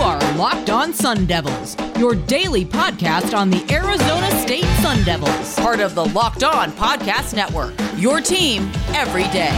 are Locked On Sun Devils, your daily podcast on the Arizona State Sun Devils, part of the Locked On Podcast Network. Your team every day.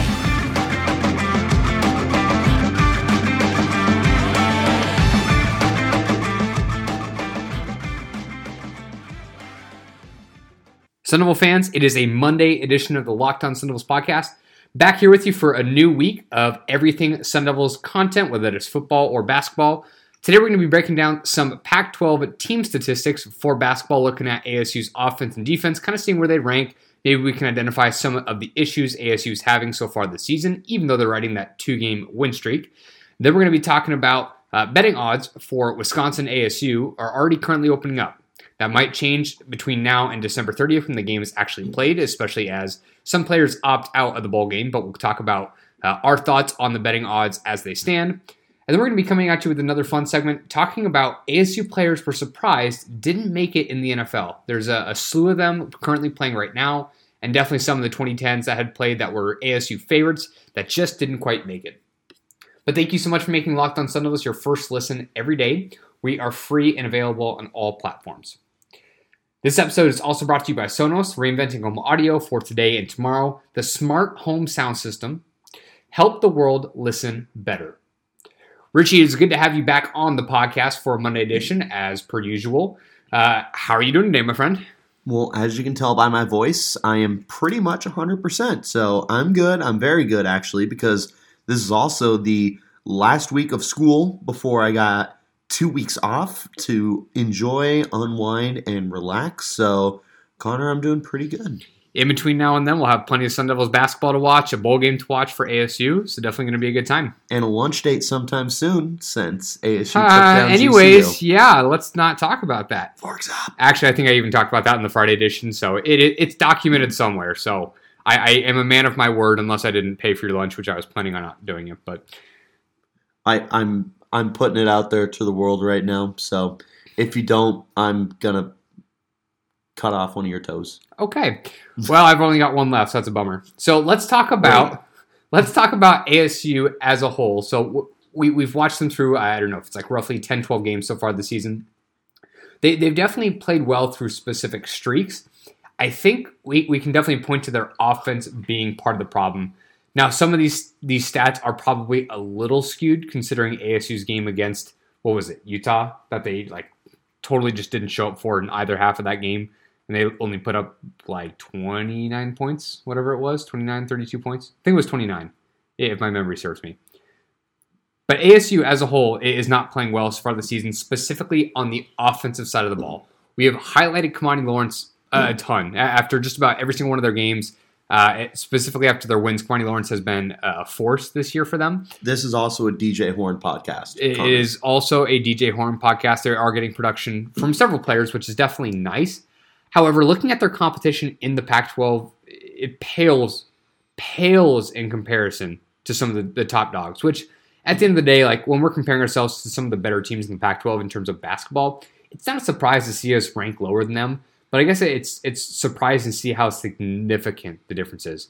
Sun Devil fans, it is a Monday edition of the Locked On Sun Devils podcast. Back here with you for a new week of everything Sun Devils content, whether it's football or basketball. Today we're going to be breaking down some Pac 12 team statistics for basketball, looking at ASU's offense and defense, kind of seeing where they rank. Maybe we can identify some of the issues ASU is having so far this season, even though they're riding that two game win streak. Then we're going to be talking about uh, betting odds for Wisconsin ASU are already currently opening up. That might change between now and December 30th when the game is actually played, especially as some players opt out of the bowl game. But we'll talk about uh, our thoughts on the betting odds as they stand. And then we're going to be coming at you with another fun segment talking about ASU players were surprised didn't make it in the NFL. There's a, a slew of them currently playing right now, and definitely some of the 2010s that had played that were ASU favorites that just didn't quite make it. But thank you so much for making Locked On Sun Devils your first listen every day. We are free and available on all platforms. This episode is also brought to you by Sonos, reinventing home audio for today and tomorrow. The smart home sound system. Help the world listen better. Richie, it's good to have you back on the podcast for Monday edition, as per usual. Uh, how are you doing today, my friend? Well, as you can tell by my voice, I am pretty much 100%. So I'm good. I'm very good, actually, because this is also the last week of school before I got two weeks off to enjoy, unwind, and relax. So, Connor, I'm doing pretty good. In between now and then, we'll have plenty of Sun Devils basketball to watch, a bowl game to watch for ASU. So, definitely going to be a good time. And a lunch date sometime soon since ASU uh, Anyways, yeah, let's not talk about that. Forks up. Actually, I think I even talked about that in the Friday edition. So, it, it it's documented somewhere. So, I, I am a man of my word unless I didn't pay for your lunch, which I was planning on not doing it. But I, I'm I'm putting it out there to the world right now. So if you don't, I'm gonna cut off one of your toes. Okay. Well, I've only got one left, so that's a bummer. So let's talk about Wait. let's talk about ASU as a whole. So we we've watched them through I don't know if it's like roughly 10 12 games so far this season. They they've definitely played well through specific streaks. I think we, we can definitely point to their offense being part of the problem. Now, some of these these stats are probably a little skewed considering ASU's game against what was it Utah that they like totally just didn't show up for in either half of that game, and they only put up like 29 points, whatever it was, 29, 32 points. I think it was 29, if my memory serves me. But ASU as a whole is not playing well so far this season, specifically on the offensive side of the ball. We have highlighted Kimani Lawrence a ton after just about every single one of their games. Uh, specifically after their wins, Kimani Lawrence has been a force this year for them. This is also a DJ Horne podcast. It is also a DJ Horne podcast. They are getting production from several players, which is definitely nice. However, looking at their competition in the Pac-12, it pales pales in comparison to some of the, the top dogs. Which, at the end of the day, like when we're comparing ourselves to some of the better teams in the Pac-12 in terms of basketball, it's not a surprise to see us rank lower than them. But I guess it's it's surprising to see how significant the difference is.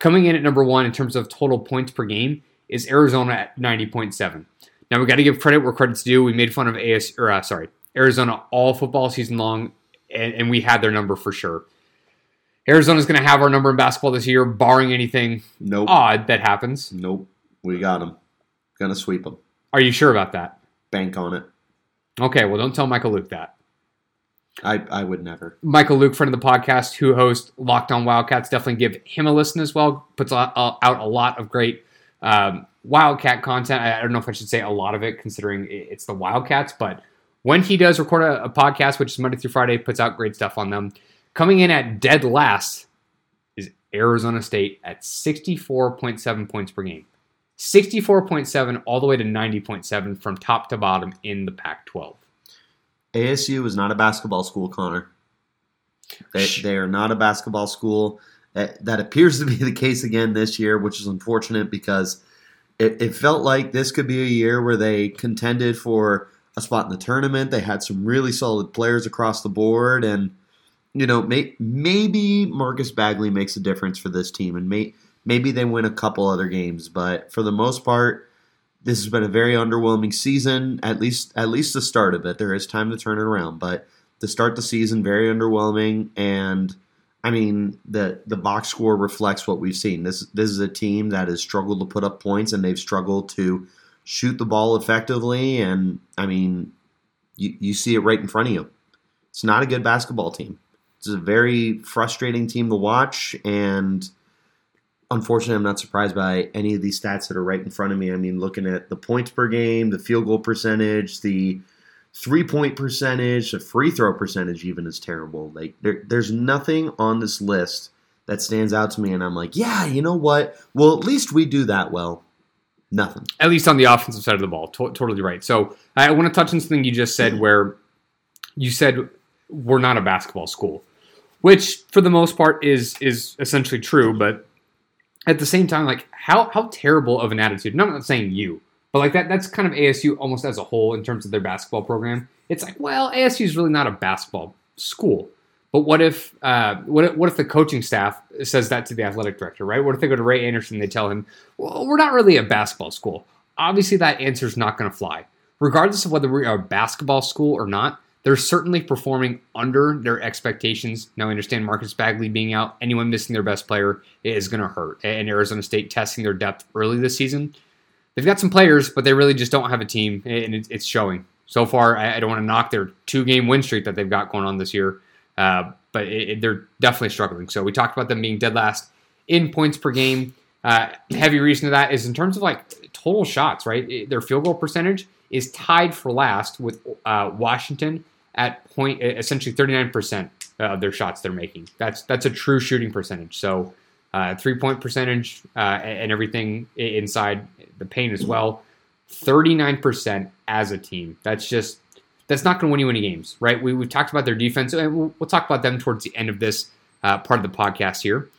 Coming in at number one in terms of total points per game is Arizona at 90.7. Now we got to give credit where credit's due. We made fun of AS or uh, sorry Arizona all football season long, and, and we had their number for sure. Arizona's going to have our number in basketball this year, barring anything nope. odd that happens. Nope, we got them. Gonna sweep them. Are you sure about that? Bank on it. Okay, well, don't tell Michael Luke that. I, I would never. Michael Luke, friend of the podcast, who hosts Locked On Wildcats, definitely give him a listen as well. Puts out a lot of great um, Wildcat content. I don't know if I should say a lot of it, considering it's the Wildcats, but when he does record a, a podcast, which is Monday through Friday, puts out great stuff on them. Coming in at dead last is Arizona State at 64.7 points per game. 64.7 all the way to 90.7 from top to bottom in the Pac 12. ASU is not a basketball school, Connor. They, they are not a basketball school. Eh, that appears to be the case again this year, which is unfortunate because it, it felt like this could be a year where they contended for a spot in the tournament. They had some really solid players across the board, and you know, may, maybe Marcus Bagley makes a difference for this team, and may, maybe they win a couple other games. But for the most part, this has been a very underwhelming season. At least at least the start of it. There is time to turn it around, but to start the season very underwhelming and I mean the the box score reflects what we've seen. This this is a team that has struggled to put up points and they've struggled to shoot the ball effectively and I mean you, you see it right in front of you. It's not a good basketball team. It's a very frustrating team to watch and unfortunately, I'm not surprised by any of these stats that are right in front of me. I mean, looking at the points per game, the field goal percentage, the three point percentage, the free throw percentage, even is terrible. Like, there, there's nothing on this list that stands out to me, and I'm like, yeah, you know what? Well, at least we do that well. Nothing. At least on the offensive side of the ball. To- totally right. So I want to touch on something you just said where you said we're not a basketball school, which for the most part is is essentially true, but at the same time, like how how terrible of an attitude. No, I'm not saying you, but like that that's kind of ASU almost as a whole in terms of their basketball program. It's like, well, ASU is really not a basketball school. But what if uh, what what if the coaching staff says that to the athletic director, right? What if they go to Ray Anderson and they tell him, well, we're not really a basketball school. Obviously, that answer is not going to fly, regardless of whether we're a basketball school or not. They're certainly performing under their expectations. Now, I understand Marcus Bagley being out. Anyone missing their best player is going to hurt. And Arizona State testing their depth early this season. They've got some players, but they really just don't have a team, and it's showing. So far, I don't want to knock their two game win streak that they've got going on this year, uh, but it, it, they're definitely struggling. So we talked about them being dead last in points per game. Uh, heavy reason to that is in terms of like total shots, right? Their field goal percentage is tied for last with uh, Washington at point essentially 39% of their shots they're making. That's that's a true shooting percentage. So uh, three point percentage uh, and everything inside the paint as well. 39% as a team. That's just that's not going to win you any games, right? We, we've talked about their defense, and we'll, we'll talk about them towards the end of this uh, part of the podcast here.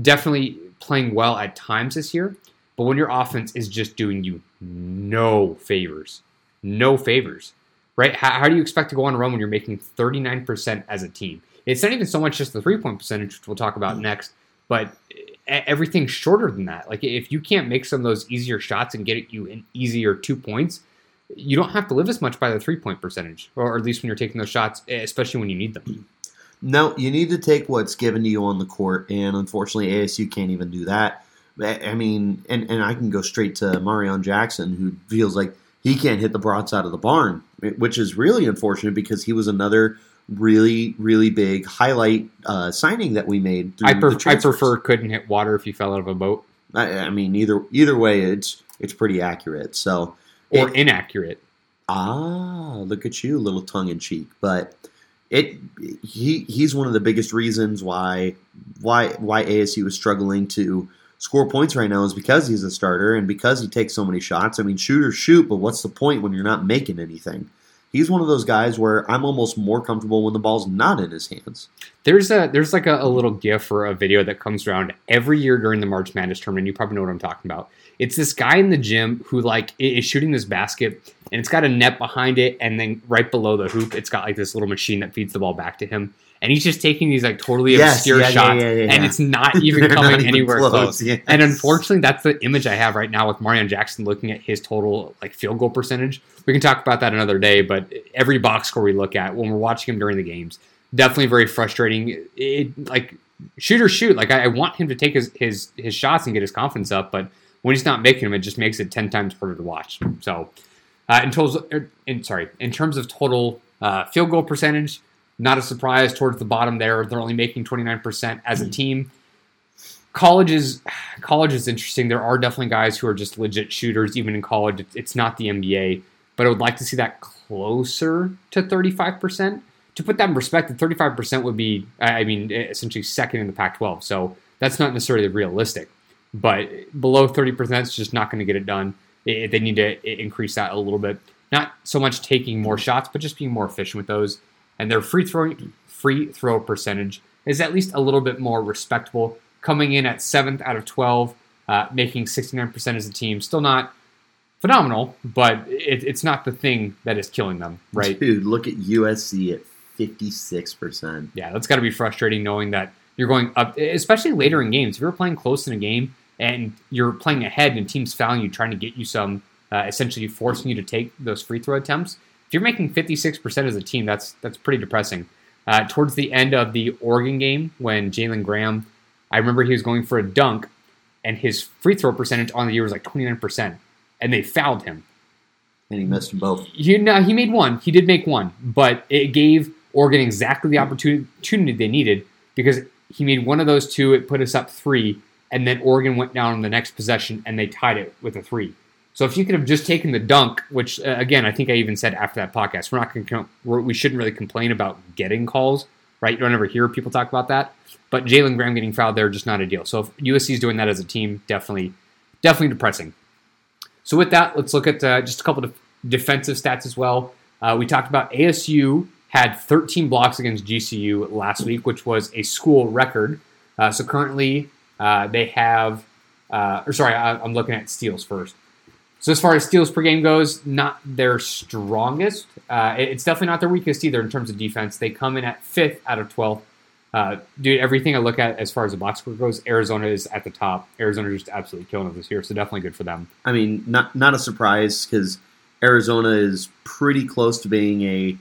Definitely playing well at times this year, but when your offense is just doing you no favors, no favors, right? How, how, do you expect to go on a run when you're making 39% as a team? It's not even so much just the three point percentage, which we'll talk about next, but everything shorter than that. Like if you can't make some of those easier shots and get you an easier two points, you don't have to live as much by the three point percentage, or at least when you're taking those shots, especially when you need them. No, you need to take what's given to you on the court, and unfortunately, ASU can't even do that. I mean, and, and I can go straight to Marreon Jackson, who feels like he can't hit the broadside of the barn, which is really unfortunate because he was another really, really big highlight uh, signing that we made. I, I prefer couldn't hit water if you fell out of a boat. I, I mean, either either way, it's it's pretty accurate. So or it, inaccurate. Ah, look at you, little tongue in cheek. But it he he's one of the biggest reasons why why why ASU is struggling to score points right now is because he's a starter and because he takes so many shots. I mean, shooters shoot, but what's the point when you're not making anything? He's one of those guys where I'm almost more comfortable when the ball's not in his hands. There's a there's like a, a, little gif or a video that comes around every year during the March Madness tournament. You probably know what I'm talking about. It's this guy in the gym who like is shooting this basket and it's got a net behind it, and then right below the hoop, it's got like this little machine that feeds the ball back to him. And he's just taking these like totally yes, obscure yeah, shots, yeah, yeah, and it's not even coming not even anywhere close. close. Yes. And unfortunately, that's the image I have right now with Marreon Jackson looking at his total like field goal percentage. We can talk about that another day, but every box score we look at when we're watching him during the games, definitely very frustrating. It like shoot or shoot. Like I, I want him to take his, his his shots and get his confidence up, but when he's not making them, it just makes it ten times harder to watch. So, uh, in of, er, in, sorry, in terms of total uh, field goal percentage, not a surprise towards the bottom there. They're only making twenty nine percent as a team. College is college is interesting. There are definitely guys who are just legit shooters, even in college. It's not the NBA, but I would like to see that closer to thirty five percent. To put that in perspective, thirty five percent would be, I mean, essentially second in the Pac twelve. So that's not necessarily realistic but below 30% is just not going to get it done. They need to increase that a little bit. Not so much taking more shots, but just being more efficient with those. And their free throw free throw percentage is at least a little bit more respectable, coming in at seventh out of 12, uh, making 69% as a team. Still not phenomenal, but it, it's not the thing that is killing them, right? Dude, look at USC at 56%. Yeah, that's got to be frustrating knowing that you're going up, especially later in games. If you're playing close in a game and you're playing ahead and team's fouling you, trying to get you some uh, essentially forcing you to take those free throw attempts. If you're making 56% as a team, that's that's pretty depressing. Uh, towards the end of the Oregon game, when Jalen Graham, I remember he was going for a dunk, and his free throw percentage on the year was like 29%, and they fouled him. And he missed them both. You know, he made one. He did make one, but it gave Oregon exactly the opportunity they needed because he made one of those two. It put us up three, and then Oregon went down on the next possession and they tied it with a three. So if you could have just taken the dunk, which uh, again I think I even said after that podcast, we're not going we shouldn't really complain about getting calls, right? You don't ever hear people talk about that, but Jalen Graham getting fouled there just not a deal. So if USC is doing that as a team, definitely definitely depressing. So with that, let's look at uh, just a couple of defensive stats as well. Uh, we talked about ASU had 13 blocks against GCU last week, which was a school record. Uh, so currently uh, they have, uh, or sorry, I, am looking at steals first. So as far as steals per game goes, not their strongest. Uh, it's definitely not their weakest either in terms of defense. They come in at fifth out of 12. Uh, dude, everything I look at as far as the box score goes, Arizona is at the top. Arizona just absolutely killing it this year, so definitely good for them. I mean, not not a surprise because Arizona is pretty close to being a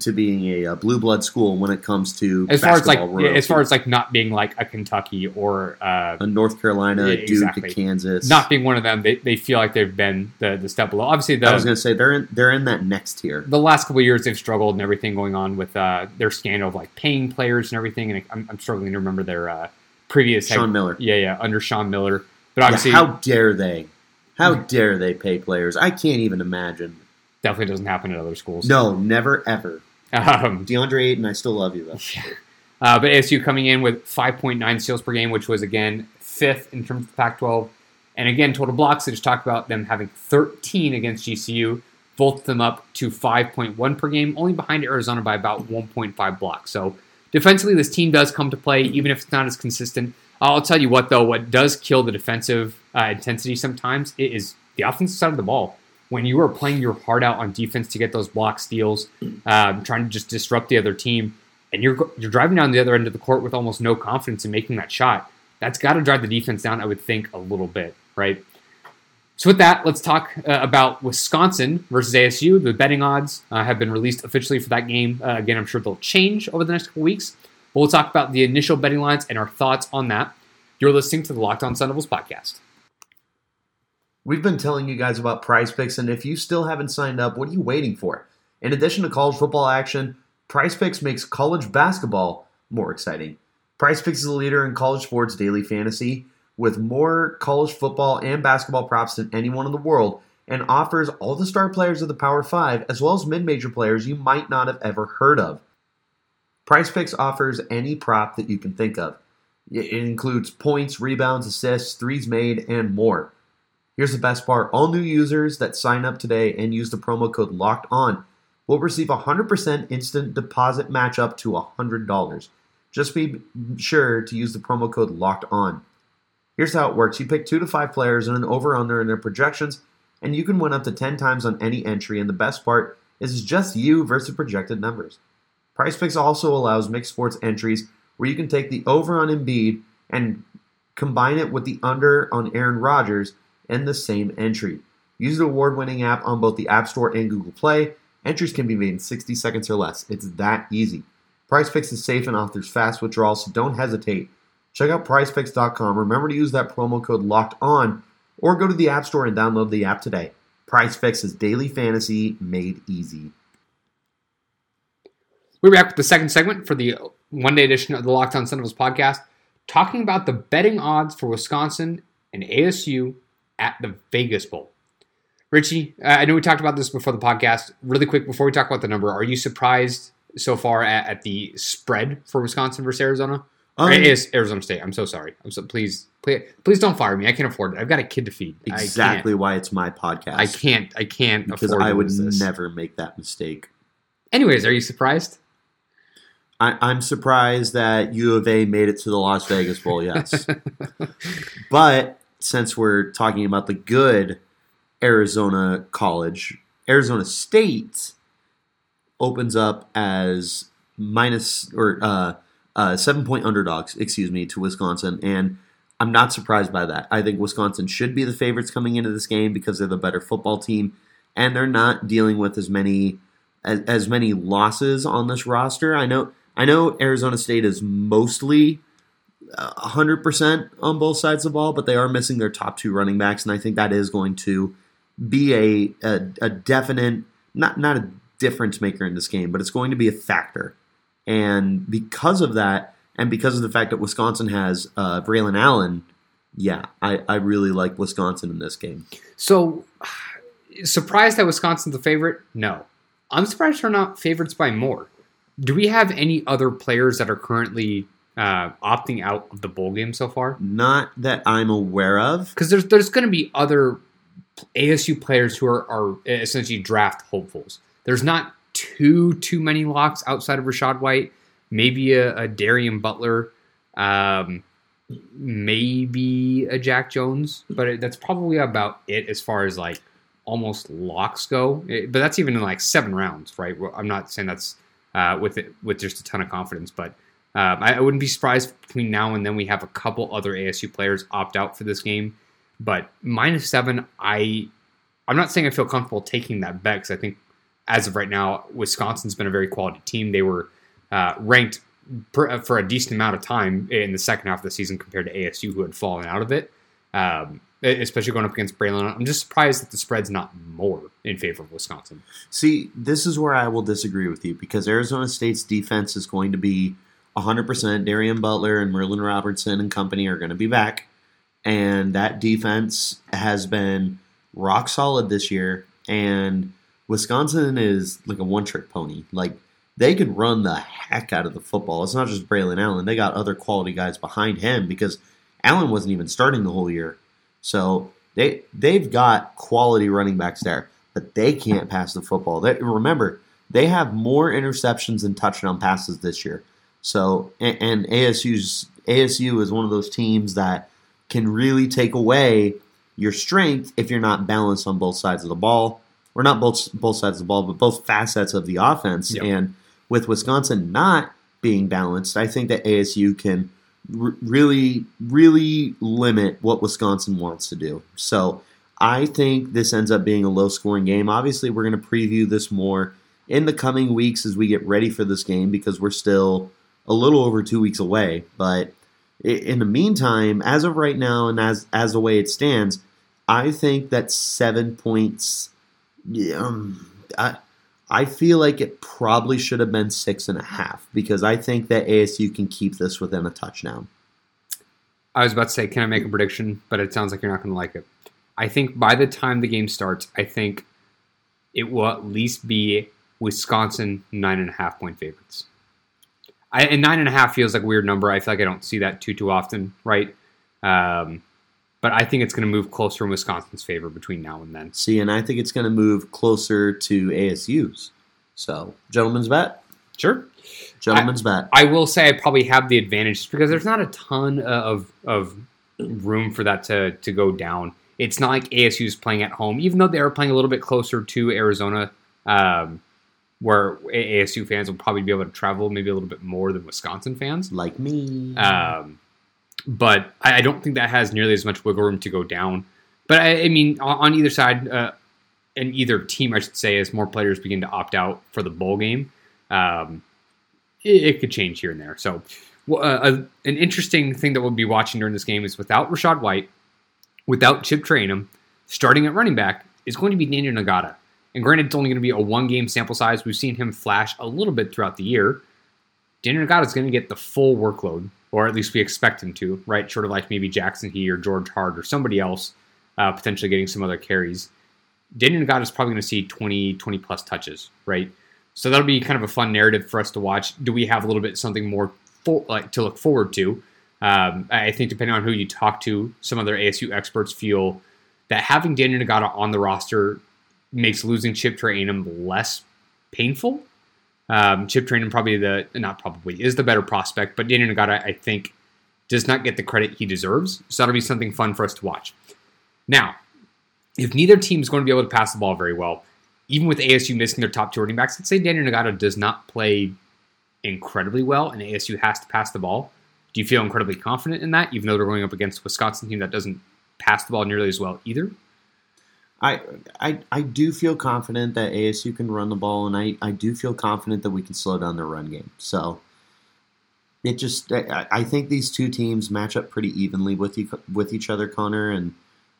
to being a, a, blue blood school when it comes to as far as like as far as like not being like a Kentucky or uh, a North Carolina, yeah, Duke, exactly. Kansas, not being one of them. They, they feel like they've been the, the step below. Obviously, the, I was going to say they're in they're in that next tier. The last couple years they've struggled and everything going on with uh, their scandal of like paying players and everything. And I'm, I'm struggling to remember their uh, previous Sean head, Miller. Yeah, yeah, under Sean Miller. But obviously, yeah, how dare they? How dare they pay players? I can't even imagine. Definitely doesn't happen at other schools. No, never ever. Um, DeAndre Ayton, I still love you though. Uh, but ASU coming in with 5.9 steals per game, which was again fifth in terms of Pac-12, and again total blocks. I just talked about them having 13 against GCU, both of them up to 5.1 per game, only behind Arizona by about 1.5 blocks. So defensively, this team does come to play, even if it's not as consistent. I'll tell you what though, what does kill the defensive uh, intensity sometimes is the offensive side of the ball when you are playing your heart out on defense to get those block steals, um, trying to just disrupt the other team, and you're you're driving down the other end of the court with almost no confidence in making that shot, that's got to drive the defense down. I would think a little bit, right? So with that, let's talk uh, about Wisconsin versus ASU. The betting odds uh, have been released officially for that game. Uh, again, I'm sure they'll change over the next couple weeks. But we'll talk about the initial betting lines and our thoughts on that. You're listening to the Locked On Sun Devils podcast. We've been telling you guys about prize picks, and if you still haven't signed up, what are you waiting for? In addition to college football action, prize picks makes college basketball more exciting. Prize picks is a leader in college sports daily fantasy with more college football and basketball props than anyone in the world and offers all the star players of the Power 5 as well as mid major players you might not have ever heard of. PrizePicks offers any prop that you can think of. It includes points, rebounds, assists, threes made, and more. Here's the best part all new users that sign up today and use the promo code locked on will receive a 100% instant deposit match up to $100. Just be sure to use the promo code locked on. Here's how it works you pick two to five players and an over under in their projections, and you can win up to 10 times on any entry. And the best part is it's just you versus projected numbers. PrizePicks also allows mixed sports entries where you can take the over on Embiid and combine it with the under on Aaron Rodgers and the same entry. Use the award winning app on both the App Store and Google Play. Entries can be made in 60 seconds or less. It's that easy. PrizePicks is safe and offers fast withdrawals, so don't hesitate. Check out prizepicks.com. Remember to use that promo code locked on or go to the App Store and download the app today. PrizePicks is daily fantasy made easy. We're back with the second segment for the one day edition of the Locked On Devils podcast, talking about the betting odds for Wisconsin and ASU at the Vegas Bowl. Richie, I know we talked about this before the podcast. Really quick, before we talk about the number, are you surprised so far at, at the spread for Wisconsin versus Arizona? Um, is Arizona State. I'm so sorry. I'm so please, please, please don't fire me. I can't afford it. I've got a kid to feed. Exactly why it's my podcast. I can't. I can't because I would never make that mistake. Anyways, are you surprised? I, am surprised that U of A made it to the Las Vegas Bowl. Yes, but since we're talking about the good Arizona college, Arizona State opens up as minus or uh, uh, seven point underdogs, excuse me, to Wisconsin. And I'm not surprised by that. I think Wisconsin should be the favorites coming into this game because they're the better football team, and they're not dealing with as many as, as many losses on this roster. I know I know Arizona State is mostly hundred percent on both sides of the ball, but they are missing their top two running backs, and I think that is going to be a a, a definite not not a difference maker in this game, but it's going to be a factor. And because of that, and because of the fact that Wisconsin has uh, Braelon Allen, yeah, I, I really like Wisconsin in this game. So, surprised that Wisconsin's the favorite? No. I'm surprised they're not favorites by more. Do we have any other players that are currently uh, opting out of the bowl game so far? Not that I'm aware of. Because there's there's going to be other ASU players who are, are essentially draft hopefuls. There's not too too many locks outside of Rachaad White. Maybe a, a Darien Butler, um, maybe a Jack Jones, but it, that's probably about it as far as like almost locks go. It, but that's even in like seven rounds, right? I'm not saying that's uh, with it with just a ton of confidence, but um, I, I, wouldn't be surprised between now and then we have a couple other ASU players opt out for this game. But minus seven, I I'm not saying I feel comfortable taking that bet because I think as of right now, Wisconsin's been a very quality team. They were uh, ranked per, uh, for a decent amount of time in the second half of the season compared to ASU, who had fallen out of it. Um, especially going up against Braelon. I'm just surprised that the spread's not more in favor of Wisconsin. See, this is where I will disagree with you because Arizona State's defense is going to be 100%. Darien Butler and Merlin Robertson and company are going to be back. And that defense has been rock solid this year. And Wisconsin is like a one trick pony. Like, they can run the heck out of the football. It's not just Braelon Allen. They got other quality guys behind him because Allen wasn't even starting the whole year. So they they've got quality running backs there, but they can't pass the football. They, remember, they have more interceptions than touchdown passes this year. So and, and ASU's ASU is one of those teams that can really take away your strength if you're not balanced on both sides of the ball, or not both both sides of the ball, but both facets of the offense. Yep. And with Wisconsin not being balanced, I think that ASU can r- really, really limit what Wisconsin wants to do. So I think this ends up being a low scoring game. Obviously, we're going to preview this more in the coming weeks as we get ready for this game because we're still a little over two weeks away. But in the meantime, as of right now, and as as the way it stands, I think that seven points. Um, I I feel like it probably should have been six and a half because I think that ASU can keep this within a touchdown. I was about to say, can I make a prediction? But it sounds like you're not going to like it. I think by the time the game starts, I think it will at least be Wisconsin nine and a half point favorites. I, and nine and a half feels like a weird number. I feel like I don't see that too too often, right? Um, but I think it's going to move closer in Wisconsin's favor between now and then. See, and I think it's going to move closer to ASU's. So, gentlemen's bet. Sure. Gentlemen's I, bet. I will say I probably have the advantage because there's not a ton of of room for that to to go down. It's not like ASU is playing at home, even though they are playing a little bit closer to Arizona, um, where ASU fans will probably be able to travel maybe a little bit more than Wisconsin fans, like me. Um, but I, don't think that has nearly as much wiggle room to go down. But I, I mean, on, on, either side, uh, and either team, I should say, as more players begin to opt out for the bowl game, um, it, it, could change here and there. So, uh, an interesting thing that we'll be watching during this game is without Rachaad White, without Chip Trayanum, starting at running back is going to be Daniel Ngata. And granted, it's only going to be a one game sample size. We've seen him flash a little bit throughout the year. Daniel Ngata is going to get the full workload or at least we expect him to, right? Sort of like maybe Jackson He or George Hart or somebody else uh, potentially getting some other carries. Daniel Ngata is probably going to see 20, 20 plus touches, right? So that'll be kind of a fun narrative for us to watch. Do we have a little bit something more like to look forward to? Um, I think depending on who you talk to, some other ASU experts feel that having Daniel Ngata on the roster makes losing Chip Trayanum less painful um, Chip Trayanum probably the not probably is the better prospect, but Daniel Ngata I think does not get the credit he deserves. So that'll be something fun for us to watch. Now, if neither team is going to be able to pass the ball very well, even with ASU missing their top two running backs, let's say Daniel Ngata does not play incredibly well and ASU has to pass the ball. Do you feel incredibly confident in that, even though they're going up against a Wisconsin team that doesn't pass the ball nearly as well either? I, I I do feel confident that ASU can run the ball, and I, I do feel confident that we can slow down their run game. So it just I, I think these two teams match up pretty evenly with you, with each other, Connor. And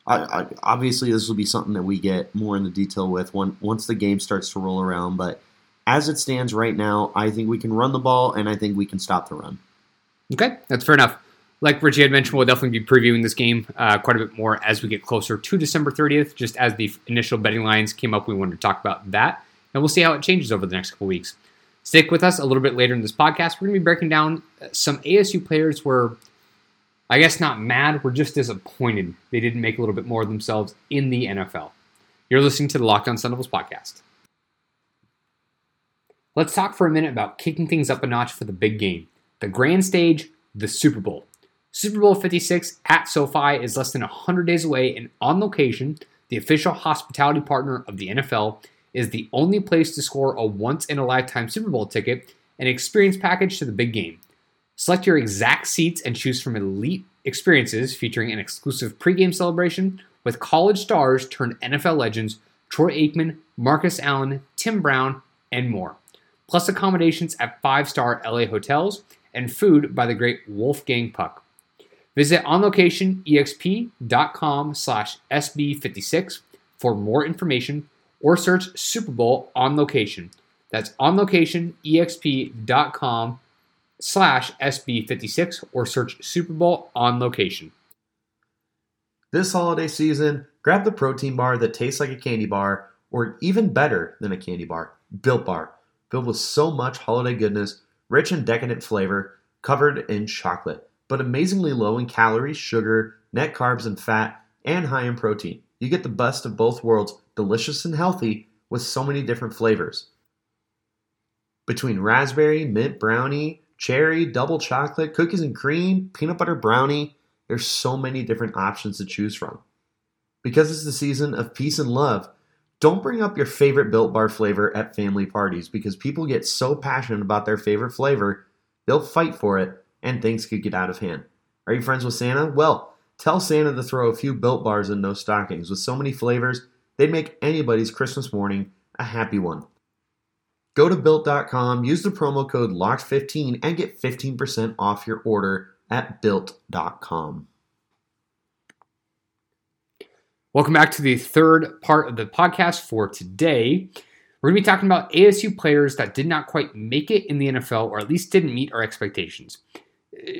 I, I, obviously this will be something that we get more in the detail with when, once the game starts to roll around. But as it stands right now, I think we can run the ball, and I think we can stop the run. Okay, that's fair enough like Richie had mentioned, we'll definitely be previewing this game uh, quite a bit more as we get closer to December 30th. Just as the initial betting lines came up, we wanted to talk about that, and we'll see how it changes over the next couple weeks. Stick with us a little bit later in this podcast. We're going to be breaking down uh, some ASU players where, I guess, not mad, we're just disappointed they didn't make a little bit more of themselves in the NFL. You're listening to the Locked On Sun Devils podcast. Let's talk for a minute about kicking things up a notch for the big game, the grand stage, the Super Bowl. Super Bowl 56 at SoFi is less than 100 days away, and On Location, the official hospitality partner of the NFL, is the only place to score a once in a lifetime Super Bowl ticket and experience package to the big game. Select your exact seats and choose from elite experiences featuring an exclusive pregame celebration with college stars turned NFL legends Troy Aikman, Marcus Allen, Tim Brown, and more. Plus accommodations at five star LA hotels and food by the great Wolfgang Puck. Visit onlocationexp.com slash SB56 for more information or search Super Bowl on location. That's onlocationexp.com slash SB56 or search Super Bowl on location. This holiday season, grab the protein bar that tastes like a candy bar or even better than a candy bar, Built Bar, filled with so much holiday goodness, rich and decadent flavor, covered in chocolate but amazingly low in calories, sugar, net carbs, and fat, and high in protein. You get the best of both worlds, delicious and healthy, with so many different flavors. Between raspberry, mint brownie, cherry, double chocolate, cookies and cream, peanut butter brownie, there's so many different options to choose from. Because it's the season of peace and love, don't bring up your favorite Built Bar flavor at family parties because people get so passionate about their favorite flavor, they'll fight for it and things could get out of hand. Are you friends with Santa? Well, tell Santa to throw a few built bars in those stockings. With so many flavors, they'd make anybody's Christmas morning a happy one. Go to built.com, use the promo code LOCKED15 and get 15% off your order at built.com. Welcome back to the third part of the podcast for today. We're going to be talking about ASU players that did not quite make it in the NFL or at least didn't meet our expectations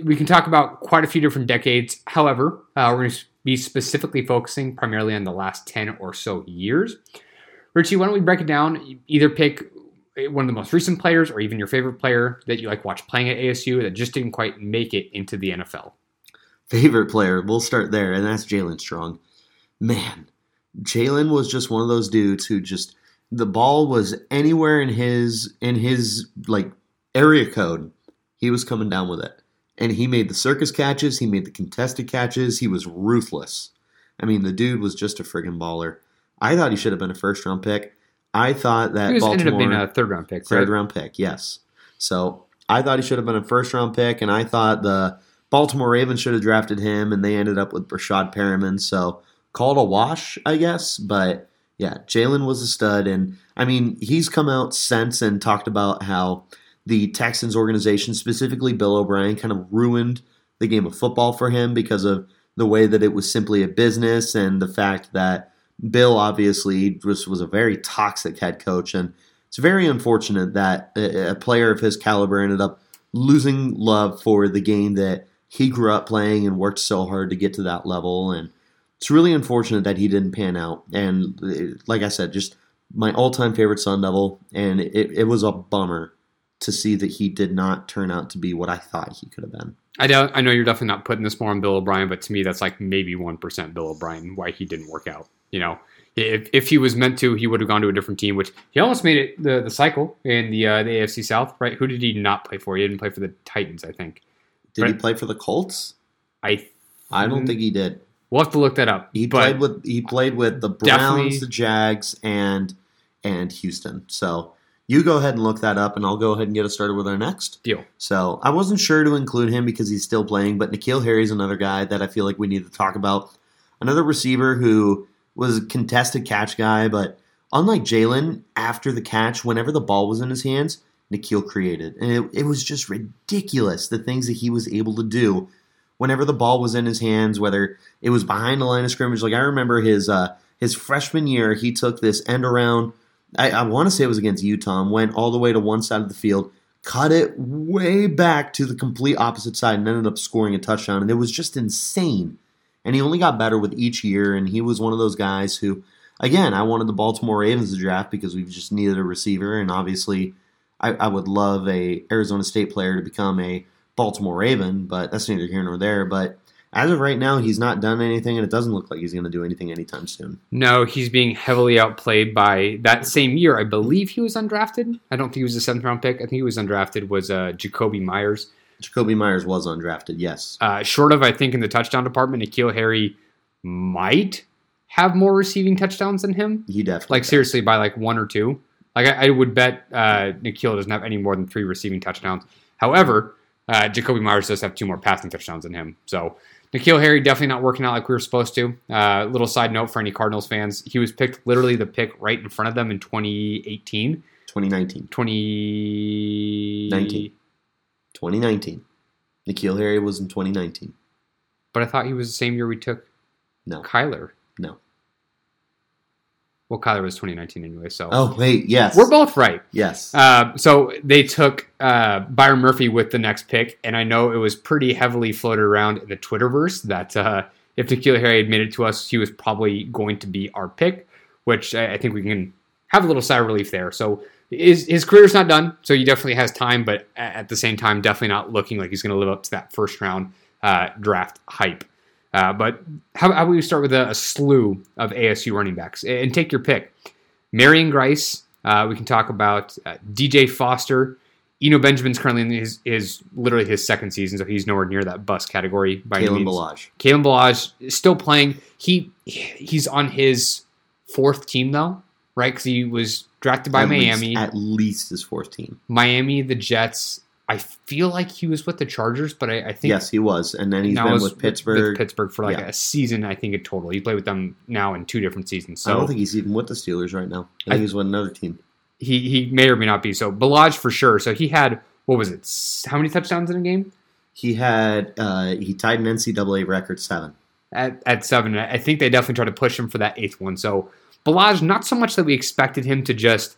we can talk about quite a few different decades. However, uh, we're going to be specifically focusing primarily on the last 10 or so years. Richie, why don't we break it down? Either pick one of the most recent players or even your favorite player that you like watch playing at ASU that just didn't quite make it into the NFL. Favorite player, we'll start there, and that's Jaelen Strong. Man, Jalen was just one of those dudes who just the ball was anywhere in his in his like area code, he was coming down with it and he made the circus catches, he made the contested catches, he was ruthless. I mean, the dude was just a friggin' baller. I thought he should have been a first round pick. I thought that he Baltimore ended up being a third round pick. Third right? round pick, yes. So I thought he should have been a first round pick, and I thought the Baltimore Ravens should have drafted him, and they ended up with Breshad Perriman. So called a wash, I guess. But yeah, Jaelen was a stud, and I mean he's come out since and talked about how the Texans organization, specifically Bill O'Brien, kind of ruined the game of football for him because of the way that it was simply a business and the fact that Bill obviously was, was a very toxic head coach. And it's very unfortunate that a, a player of his caliber ended up losing love for the game that he grew up playing and worked so hard to get to that level. And it's really unfortunate that he didn't pan out. And like I said, just my all time favorite Sun Devil. And it, it was a bummer to see that he did not turn out to be what I thought he could have been. I doubt, I know you're definitely not putting this more on Bill O'Brien, but to me, that's like maybe one percent Bill O'Brien why he didn't work out. You know, if, if he was meant to, he would have gone to a different team, which he almost made it the, the cycle in the uh, the AFC South, right? Who did he not play for? He didn't play for the Titans, I think. Did he play for the Colts? I I don't think he did. We'll have to look that up. He played with he played with the Browns, the Jags, and and Houston. So You go ahead and look that up, and I'll go ahead and get us started with our next. Deal. So I wasn't sure to include him because he's still playing, but N'Keal Harry's another guy that I feel like we need to talk about. Another receiver who was a contested catch guy, but unlike Jaelen, after the catch, whenever the ball was in his hands, N'Keal created. And it, it was just ridiculous the things that he was able to do whenever the ball was in his hands, whether it was behind the line of scrimmage. Like I remember his uh, his freshman year, he took this end around. I, I want to say it was against Utah, went all the way to one side of the field, cut it way back to the complete opposite side, and ended up scoring a touchdown. And it was just insane. And he only got better with each year, and he was one of those guys who, again, I wanted the Baltimore Ravens to draft because we just needed a receiver, and obviously, I, I would love a Arizona State player to become a Baltimore Raven, but that's neither here nor there. But as of right now, he's not done anything, and it doesn't look like he's going to do anything anytime soon. No, he's being heavily outplayed by that same year. I believe he was undrafted. I don't think he was a seventh round pick. I think he was undrafted. Was uh, Jakobi Meyers. Jakobi Meyers was undrafted. Yes. Uh, short of, I think, in the touchdown department, N'Keal Harry might have more receiving touchdowns than him. He definitely like does. seriously by like one or two. Like I, I would bet uh, N'Keal doesn't have any more than three receiving touchdowns. However, uh, Jakobi Meyers does have two more passing touchdowns than him. So N'Keal Harry definitely not working out like we were supposed to. Uh, little side note for any Cardinals fans: he was picked literally the pick right in front of them in 2018, 2019. 20 19. 2019. N'Keal Harry was in 2019. But I thought he was the same year we took No. Kyler. No. Well, Kyler was 2019 anyway, so Oh, wait. Yes. we're both right. Yes. Uh, so they took uh, Byron Murphy with the next pick, and I know it was pretty heavily floated around in the Twitterverse that uh, if N'Keal Harry admitted to us he was probably going to be our pick, which I, I think we can have a little sigh of relief there. So his, his career's not done, so he definitely has time, but at the same time, definitely not looking like he's going to live up to that first round uh, draft hype. Uh, but how, how about we start with a, a slew of ASU running backs and take your pick? Marion Grice. Uh, we can talk about uh, DJ Foster. Eno Benjamin's currently in his is literally his second season, so he's nowhere near that bust category by any Kalen. Balaj. Kalen Ballage is still playing. He he's on his fourth team though, right? Because he was drafted by At least- Miami, at least his fourth team. Miami, the Jets. I feel like he was with the Chargers, but I, I think Yes, he was. And then he's now been with Pittsburgh. Pittsburgh for like Yeah. a season, I think in total. He played with them now in two different seasons. So I don't think he's even with the Steelers right now. I I- think he's with another team. he he may or may not be. So Ballage for sure. So he had what was it? How many touchdowns in a game? He had uh, he tied an NCAA record seven. At, at seven. I think they definitely tried to push him for that eighth one. So Ballage, not so much that we expected him to just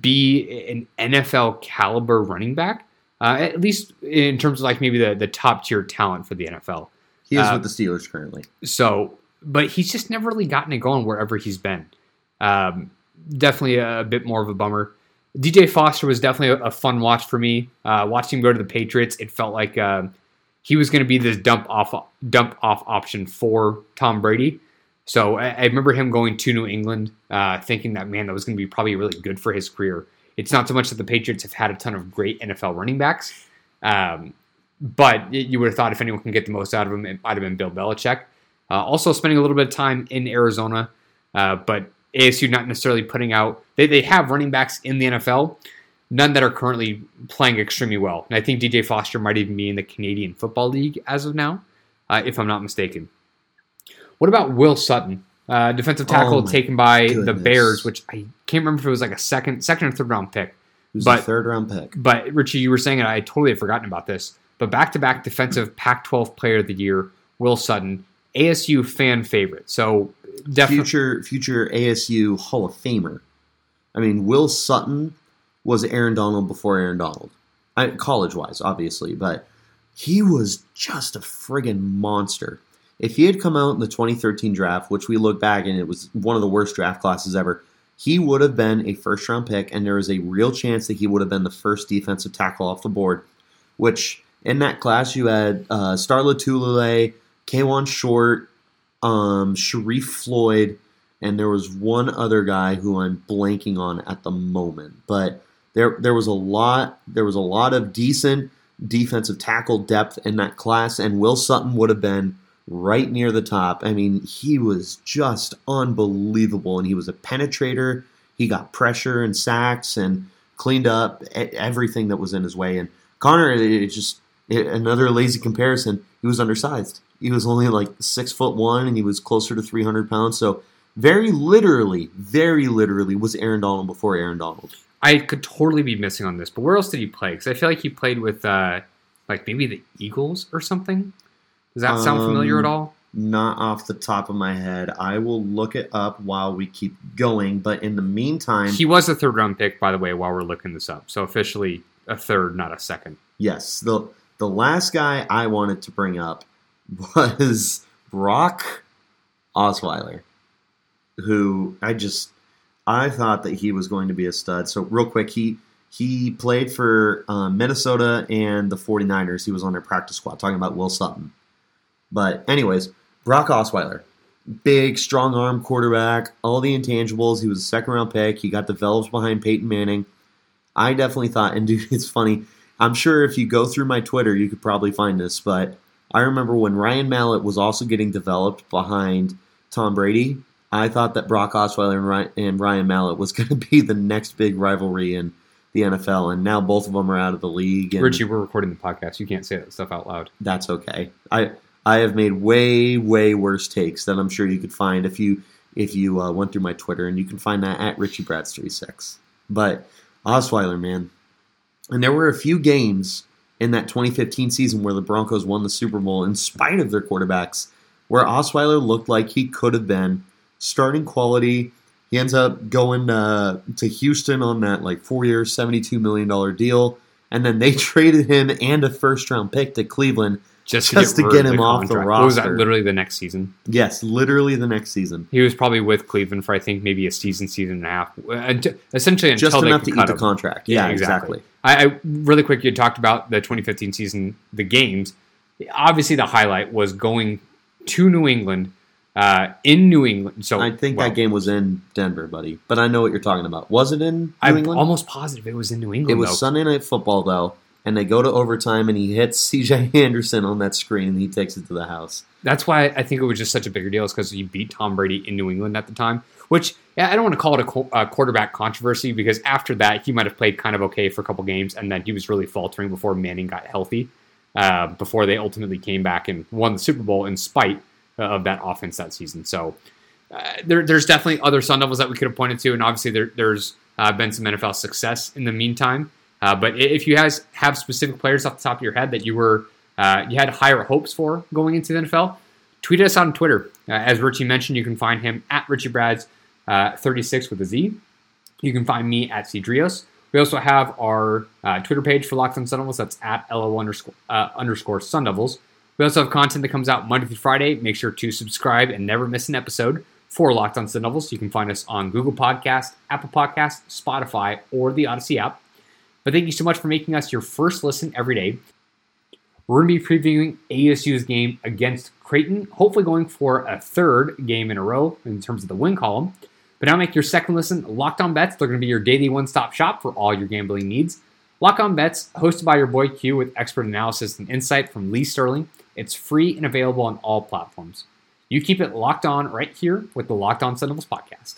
be an NFL caliber running back, uh, at least in terms of like maybe the, the top tier talent for the NFL. He is Uh, with the Steelers currently. So, but he's just never really gotten it going wherever he's been. Um, definitely a, bit more of a bummer. DJ Foster was definitely a, a fun watch for me. Uh, watching him go to the Patriots, it felt like uh, he was going to be this dump off dump off option for Tom Brady. So I, I remember him going to New England, uh, thinking that man that was going to be probably really good for his career. It's not so much that the Patriots have had a ton of great NFL running backs, um, but you would have thought if anyone can get the most out of him, it might have been Bill Belichick. Uh, also spending a little bit of time in Arizona, uh, but ASU not necessarily putting out. They, they have running backs in the NFL, none that are currently playing extremely well. And I think DJ Foster might even be in the Canadian Football League as of now, uh, if I'm not mistaken. What about Will Sutton, uh, defensive tackle Oh taken by the. Bears, which I can't remember if it was like a second, second or third round pick. He was but- a third round pick. But Richie, you were saying it. I totally had forgotten about this. But back-to-back defensive Pac-12 Player of the Year, Will Sutton, ASU fan favorite. So definitely, Future future ASU Hall of Famer. I mean, Will Sutton was Aaron Donald before Aaron Donald, college wise, obviously, but he was just a friggin' monster. If he had come out in the 2013 draft, which we look back and it was one of the worst draft classes ever, he would have been a first round pick, and there was a real chance that he would have been the first defensive tackle off the board. Which in that class you had uh, Star Lotulelei, Kawann Short, um, Sharrif Floyd, and there was one other guy who I'm blanking on at the moment. But there there was a lot there was a lot of decent defensive tackle depth in that class, and Will Sutton would have been right near the top. I mean, he was just unbelievable, and he was a penetrator. He got pressure and sacks and cleaned up everything that was in his way. And Connor, it just it, another lazy comparison. He was undersized. He was only like six foot one, and he was closer to three hundred pounds. So very literally, very literally, was Aaron Donald before Aaron Donald. I could totally be missing on this, but where else did he play? Because I feel like he played with uh, like maybe the Eagles or something. Does that sound familiar Um, at all? Not off the top of my head. I will look it up while we keep going. But in the meantime, He was a third round pick, by the way, while we're looking this up. So officially a third, not a second. yes, the the last guy I wanted to bring up was Brock Osweiler, who I just I thought that he was going to be a stud. So real quick, he he played for um, Minnesota and the 49ers. He was on their practice squad. Talking about Will Sutton. But anyways, Brock Osweiler, big, strong arm quarterback, all the intangibles. He was a second round pick. He got developed behind Peyton Manning. I definitely thought, and dude, it's funny. I'm sure if you go through my Twitter, you could probably find this, but I remember when Ryan Mallett was also getting developed behind Tom Brady. I thought that Brock Osweiler and Ryan, and Ryan Mallett was going to be the next big rivalry in the NFL, and now both of them are out of the league. Richie, we're recording the podcast. You can't say that stuff out loud. that's okay. I I have made way way worse takes that I'm sure you could find if you if you uh, went through my Twitter, and you can find that at Richie Brats 36. But Osweiler, man, and there were a few games in that 2015 season where the Broncos won the Super Bowl in spite of their quarterbacks, where Osweiler looked like he could have been starting quality. He ends up going uh, to Houston on that like four year, $72 million deal. And then they traded him and a first round pick to Cleveland. Just, Just to get of him off the contract. What was that? Literally the next season. Yes, literally the next season. He was probably with Cleveland for I think maybe a season, season and a half, Uh, essentially until Just they enough to cut eat the contract. Yeah, Yeah, exactly. exactly. I, I really quick. You talked about the 2015 season, the games. Obviously, the highlight was going to New England, uh, in New England. So I think well, that game was in Denver, buddy. But I know what you're talking about. Was it in New I'm England? almost positive it was in New England. it was though. Sunday Night Football, though. And they go to overtime, and he hits C.J. Anderson on that screen, and he takes it to the house. That's why I think it was just such a bigger deal, is because he beat Tom Brady in New England at the time. Which I don't want to call it a, qu- a quarterback controversy because after that he might have played kind of okay for a couple games, and then he was really faltering before Manning got healthy. Uh, before they ultimately came back and won the Super Bowl in spite of that offense that season. So uh, there, there's definitely other Sun Devils that we could have pointed to, and obviously there, there's uh, been some NFL success in the meantime. Uh, but if you guys have specific players off the top of your head that you were uh, you had higher hopes for going into the NFL, tweet us on Twitter. Uh, as Richie mentioned, you can find him at Richie Brads uh, 36 with a Z. You can find me at Cedrios. We also have our uh, Twitter page for Locked on Sun Devils. That's at LO underscore, underscore Sun Devils. We also have content that comes out Monday through Friday. Make sure to subscribe and never miss an episode for Locked on Sun Devils. You can find us on Google Podcast, Apple Podcast, Spotify, or the Audacy app. But thank you so much for making us your first listen every day. We're going to be previewing ASU's game against Creighton, hopefully going for a third game in a row in terms of the win column. But now make your second listen Locked On Bets. They're going to be your daily one stop shop for all your gambling needs. Lock On Bets, hosted by your boy Q with expert analysis and insight from Lee Sterling. It's free and available on all platforms. You keep it locked on right here with the Locked On Devils podcast.